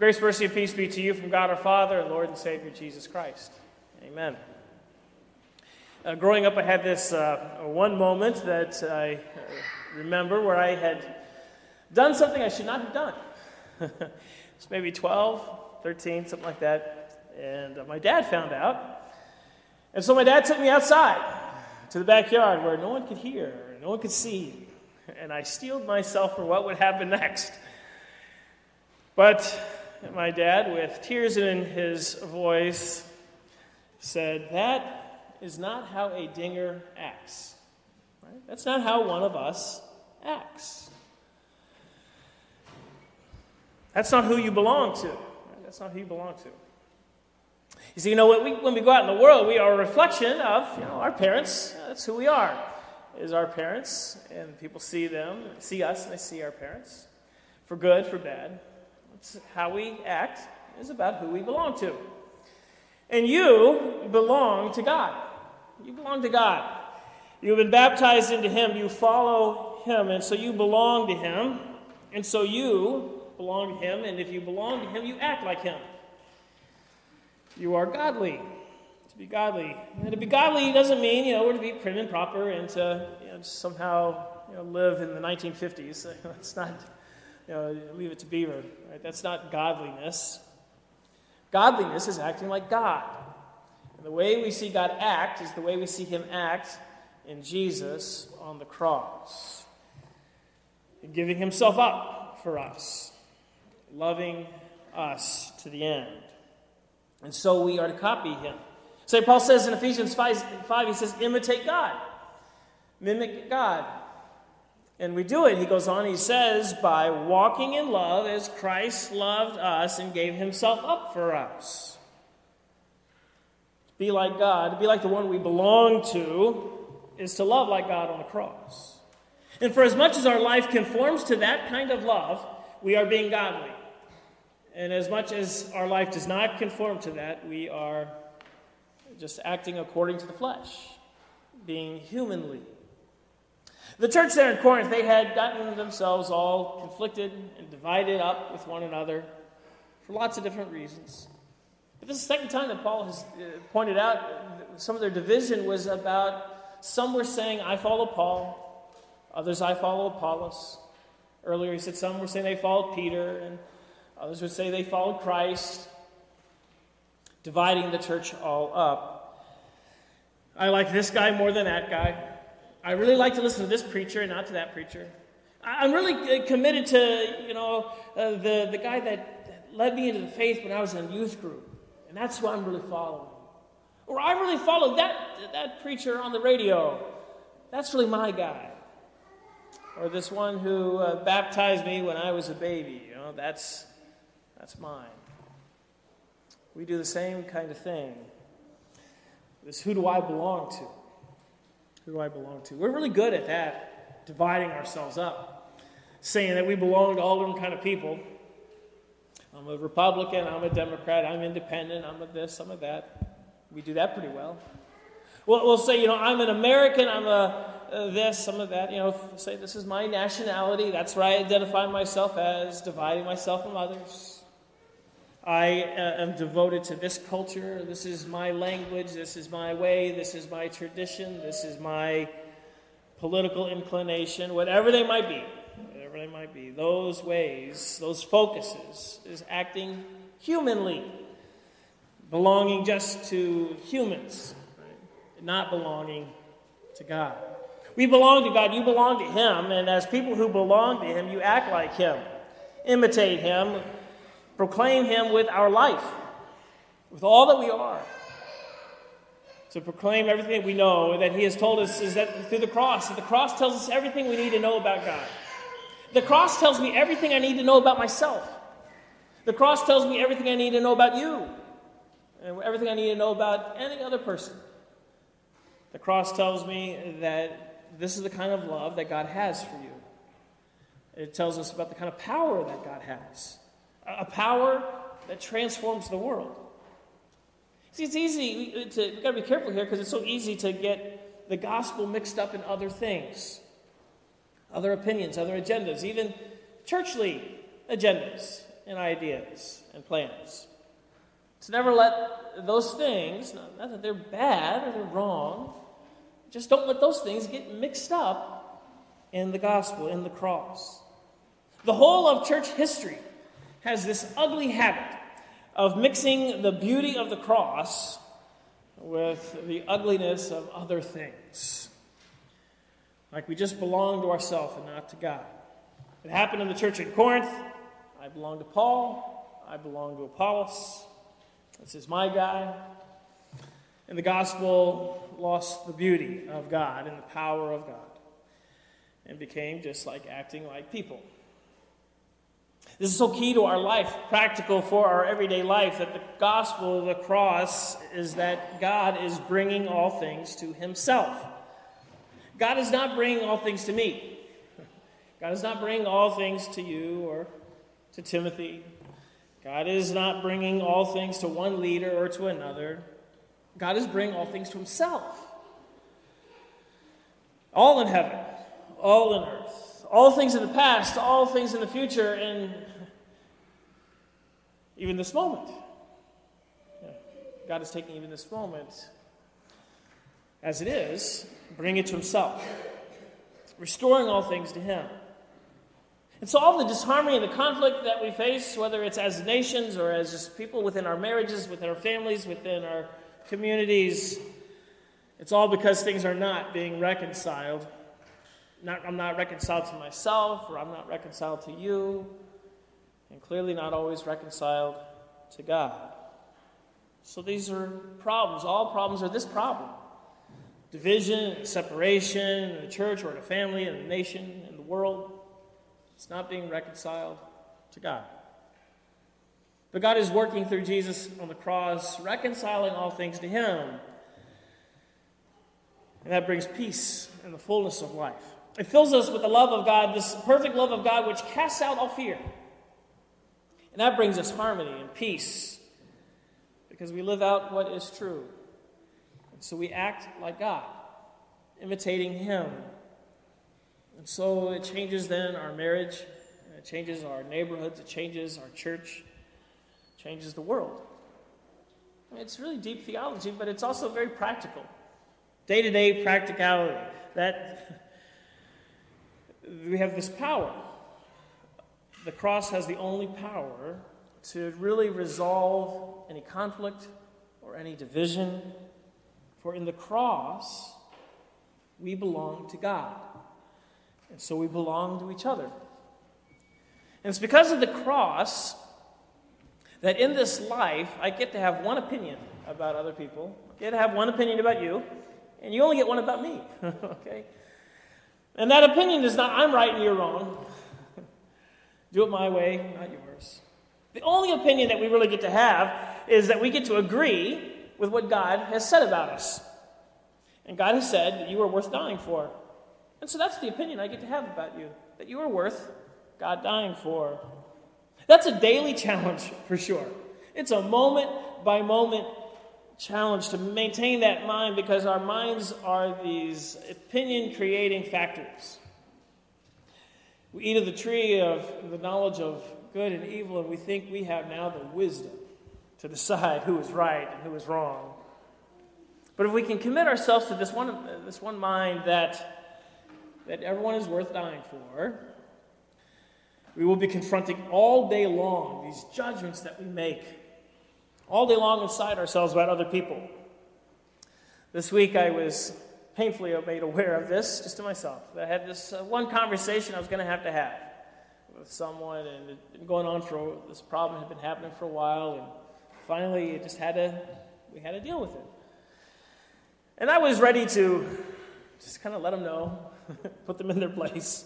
Grace, mercy, and peace be to you from God our Father and Lord and Savior Jesus Christ. Amen. Uh, growing up, I had this uh, one moment that I uh, remember where I had done something I should not have done. it's maybe 12, 13, something like that. And uh, my dad found out. And so my dad took me outside to the backyard where no one could hear, no one could see. And I steeled myself for what would happen next. But my dad, with tears in his voice, said, That is not how a dinger acts. Right? That's not how one of us acts. That's not who you belong to. Right? That's not who you belong to. You see, you know, when we, when we go out in the world, we are a reflection of you know, our parents. That's who we are, is our parents. And people see them, see us, and they see our parents, for good, for bad. It's how we act is about who we belong to. And you belong to God. You belong to God. You've been baptized into Him. You follow Him. And so you belong to Him. And so you belong to Him. And if you belong to Him, you act like Him. You are godly. To be godly. And to be godly doesn't mean, you know, we're to be prim and proper and to you know, somehow you know, live in the 1950s. That's not you know, leave it to Beaver. Right? That's not godliness. Godliness is acting like God. And the way we see God act is the way we see him act in Jesus on the cross. Giving himself up for us, loving us to the end. And so we are to copy him. St. Paul says in Ephesians 5, 5 he says, imitate God. Mimic God. And we do it, he goes on, he says, by walking in love as Christ loved us and gave himself up for us. To be like God, to be like the one we belong to, is to love like God on the cross. And for as much as our life conforms to that kind of love, we are being godly. And as much as our life does not conform to that, we are just acting according to the flesh, being humanly the church there in Corinth, they had gotten themselves all conflicted and divided up with one another for lots of different reasons. But this is the second time that Paul has uh, pointed out some of their division was about some were saying, I follow Paul, others, I follow Apollos. Earlier, he said some were saying they followed Peter, and others would say they followed Christ, dividing the church all up. I like this guy more than that guy. I really like to listen to this preacher and not to that preacher. I'm really uh, committed to, you know, uh, the, the guy that led me into the faith when I was in youth group. And that's who I'm really following. Or I really followed that, that preacher on the radio. That's really my guy. Or this one who uh, baptized me when I was a baby. You know, that's, that's mine. We do the same kind of thing. This who do I belong to? Who do I belong to? We're really good at that, dividing ourselves up, saying that we belong to all different kind of people. I'm a Republican, I'm a Democrat, I'm independent, I'm a this, I'm a that. We do that pretty well. We'll, we'll say, you know, I'm an American, I'm a, a this, I'm a that. You know, say this is my nationality, that's where I identify myself as, dividing myself from others. I uh, am devoted to this culture. This is my language. This is my way. This is my tradition. This is my political inclination, whatever they might be. Whatever they might be. Those ways, those focuses, is acting humanly, belonging just to humans, right? not belonging to God. We belong to God. You belong to Him. And as people who belong to Him, you act like Him, imitate Him proclaim Him with our life, with all that we are. To proclaim everything that we know that He has told us is that through the cross, that the cross tells us everything we need to know about God. The cross tells me everything I need to know about myself. The cross tells me everything I need to know about you, and everything I need to know about any other person. The cross tells me that this is the kind of love that God has for you. It tells us about the kind of power that God has a power that transforms the world. See, it's easy to, we've got to be careful here because it's so easy to get the gospel mixed up in other things, other opinions, other agendas, even churchly agendas. and ideas and plans. To never let those things, not that they're bad or they're wrong, just don't let those things get mixed up in the gospel, in the cross. The whole of church history has this ugly habit of mixing the beauty of the cross with the ugliness of other things. Like we just belong to ourselves and not to God. It happened in the church in Corinth. I belong to Paul. I belong to Apollos. This is my guy. And the gospel lost the beauty of God and the power of God and became just like acting like people. This is so key to our life, practical for our everyday life, that the gospel of the cross is that God is bringing all things to Himself. God is not bringing all things to me. God is not bringing all things to you or to Timothy. God is not bringing all things to one leader or to another. God is bringing all things to Himself. All in heaven, all in earth, all things in the past, all things in the future, and even this moment. God is taking even this moment as it is, bring it to Himself, restoring all things to Him. And so, all the disharmony and the conflict that we face, whether it's as nations or as just people within our marriages, within our families, within our communities, it's all because things are not being reconciled. Not, I'm not reconciled to myself, or I'm not reconciled to you, clearly not always reconciled to God. So, these are problems. All problems are this problem division, separation in the church or in a family, in a nation, in the world. It's not being reconciled to God. But God is working through Jesus on the cross, reconciling all things to Him. And that brings peace and the fullness of life. It fills us with the love of God, this perfect love of God, which casts out all fear. And that brings us harmony and peace because we live out what is true. And So we act like God, imitating Him. And so it changes then our marriage, it changes our neighborhoods, it changes our church, changes the world. It's really deep theology, but it's also very practical. Day to day practicality. That we have this power. The cross has the only power to really resolve any conflict or any division for in the cross, we belong to God. And so we belong to each other. And it's because of the cross that in this life, I get to have one opinion about other people. I get to have one opinion about you, and you only get one about me. okay? And that opinion is not, I'm right and you're wrong. Do it my way, not yours. The only opinion that we really get to have is that we get to agree with what God has said about us. And God has said that you are worth dying for. And so that's the opinion I get to have about you that you are worth God dying for. That's a daily challenge for sure. It's a moment by moment challenge to maintain that mind because our minds are these opinion creating factors. We eat of the tree of the knowledge of good and evil, and we think we have now the wisdom to decide who is right and who is wrong. But if we can commit ourselves to this one, this one mind that, that everyone is worth dying for, we will be confronting all day long these judgments that we make, all day long inside ourselves about other people. This week I was painfully made aware of this just to myself. I had this uh, one conversation I was going to have to have with someone, and it been going on for this problem had been happening for a while, and finally, it just had to, we had to deal with it. And I was ready to just kind of let them know, put them in their place,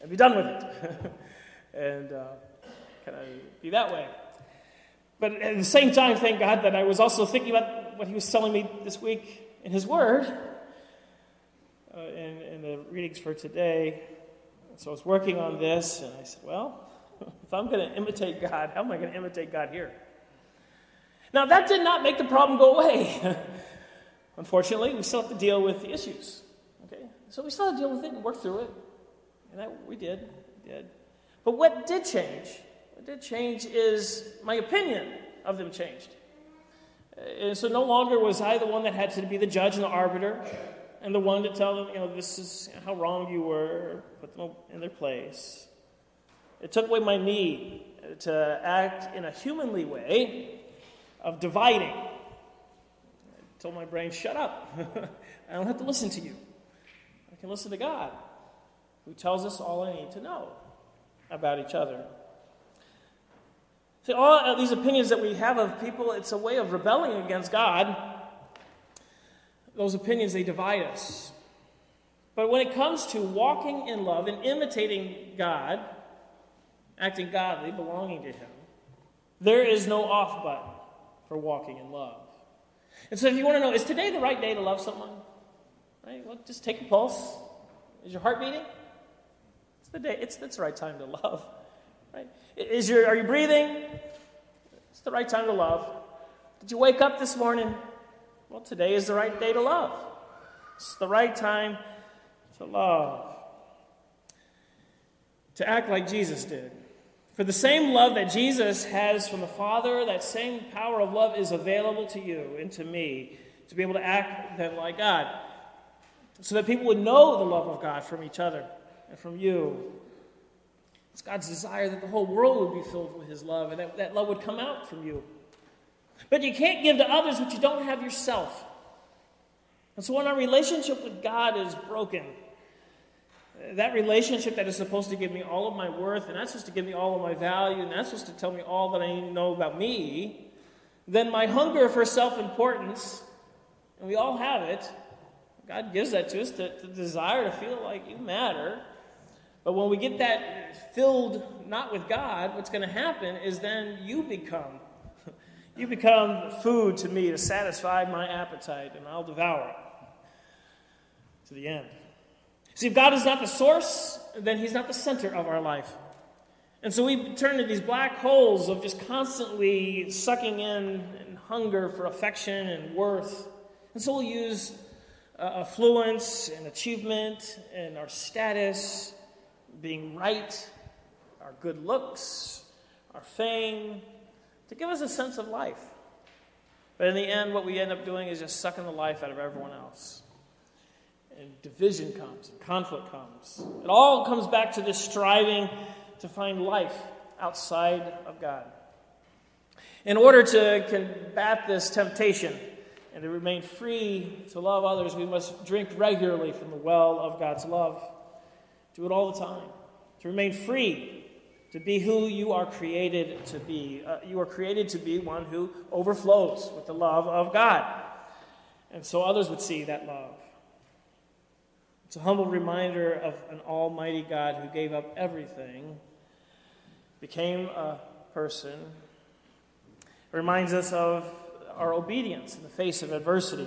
and be done with it. and uh, kind of be that way. But at the same time, thank God that I was also thinking about what He was telling me this week in His Word, uh, in, in the readings for today. So I was working on this, and I said, well, if I'm going to imitate God, how am I going to imitate God here? Now, that did not make the problem go away. Unfortunately, we still have to deal with the issues. Okay? So we still have to deal with it and work through it. And that we did. We did. But what did change What did change is my opinion of them changed. And so no longer was I the one that had to be the judge and the arbiter and the one to tell them, you know, this is how wrong you were, put them in their place. It took away my need to act in a humanly way of dividing. I told my brain, shut up. I don't have to listen to you. I can listen to God, who tells us all I need to know about each other. See, all these opinions that we have of people, it's a way of rebelling against God. Those opinions, they divide us. But when it comes to walking in love and imitating God, acting godly, belonging to Him, there is no off button for walking in love. And so, if you want to know, is today the right day to love someone? Right? Well, just take a pulse. Is your heart beating? It's the day. It's, it's the right time to love. Right? Is your, are you breathing? It's the right time to love. Did you wake up this morning? Well, today is the right day to love. It's the right time to love. To act like Jesus did. For the same love that Jesus has from the Father, that same power of love is available to you and to me to be able to act then like God. So that people would know the love of God from each other and from you it's God's desire that the whole world would be filled with His love and that, that love would come out from you. But you can't give to others what you don't have yourself. And so when our relationship with God is broken, that relationship that is supposed to give me all of my worth, and that's supposed to give me all of my value, and that's supposed to tell me all that I need to know about me, then my hunger for self importance, and we all have it, God gives that to us, the, to desire to feel like you matter. But when we get that filled not with God, what's going to happen is then you become you become food to me to satisfy my appetite, and I'll devour it to the end. See, if God is not the source, then He's not the center of our life. And so we turn to these black holes of just constantly sucking in and hunger for affection and worth. And so we'll use uh, affluence and achievement and our status being right, our good looks, our fame, to give us a sense of life. But in the end, what we end up doing is just sucking the life out of everyone else. And division comes, and conflict comes. It all comes back to this striving to find life outside of God. In order to combat this temptation and to remain free to love others, we must drink regularly from the well of God's love. Do it all the time. To remain free, to be who you are created to be. Uh, you are created to be one who overflows with the love of God. And so others would see that love. It's a humble reminder of an almighty God who gave up everything, became a person. It reminds us of our obedience in the face of adversity,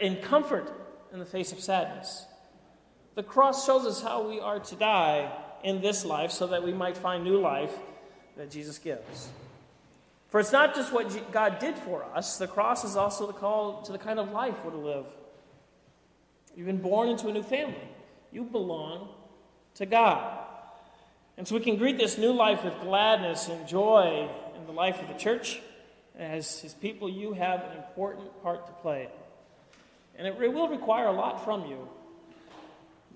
in comfort in the face of sadness. The cross shows us how we are to die in this life so that we might find new life that Jesus gives. For it's not just what God did for us, the cross is also the call to the kind of life we're to live. You've been born into a new family, you belong to God. And so we can greet this new life with gladness and joy in the life of the church. As his people, you have an important part to play. And it will require a lot from you.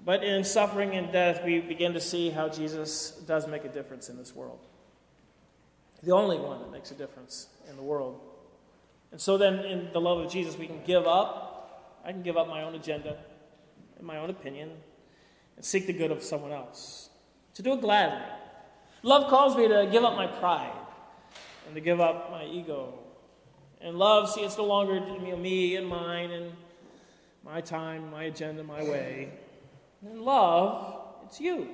But in suffering and death, we begin to see how Jesus does make a difference in this world. The only one that makes a difference in the world. And so then, in the love of Jesus, we can give up. I can give up my own agenda and my own opinion and seek the good of someone else. To do it gladly. Love calls me to give up my pride and to give up my ego. And love, see, it's no longer me and mine and my time, my agenda, my way. And love, it's you.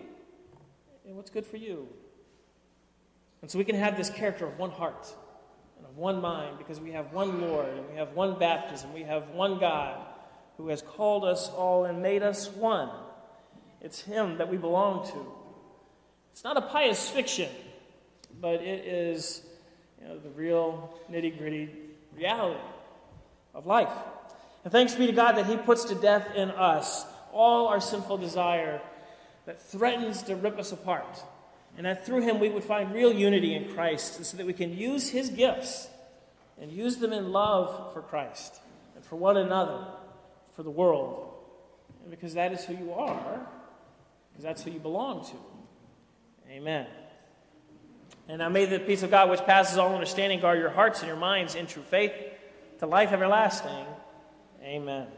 And what's good for you. And so we can have this character of one heart and of one mind because we have one Lord and we have one baptism. We have one God who has called us all and made us one. It's Him that we belong to. It's not a pious fiction, but it is you know, the real nitty gritty reality of life. And thanks be to God that He puts to death in us all our sinful desire that threatens to rip us apart And that through him we would find real unity in Christ so that we can use his gifts and use them in love for Christ and for one another, for the world. And because that is who you are, because that's who you belong to. Amen. And now may the peace of God, which passes all understanding, guard your hearts and your minds in true faith to life everlasting. Amen.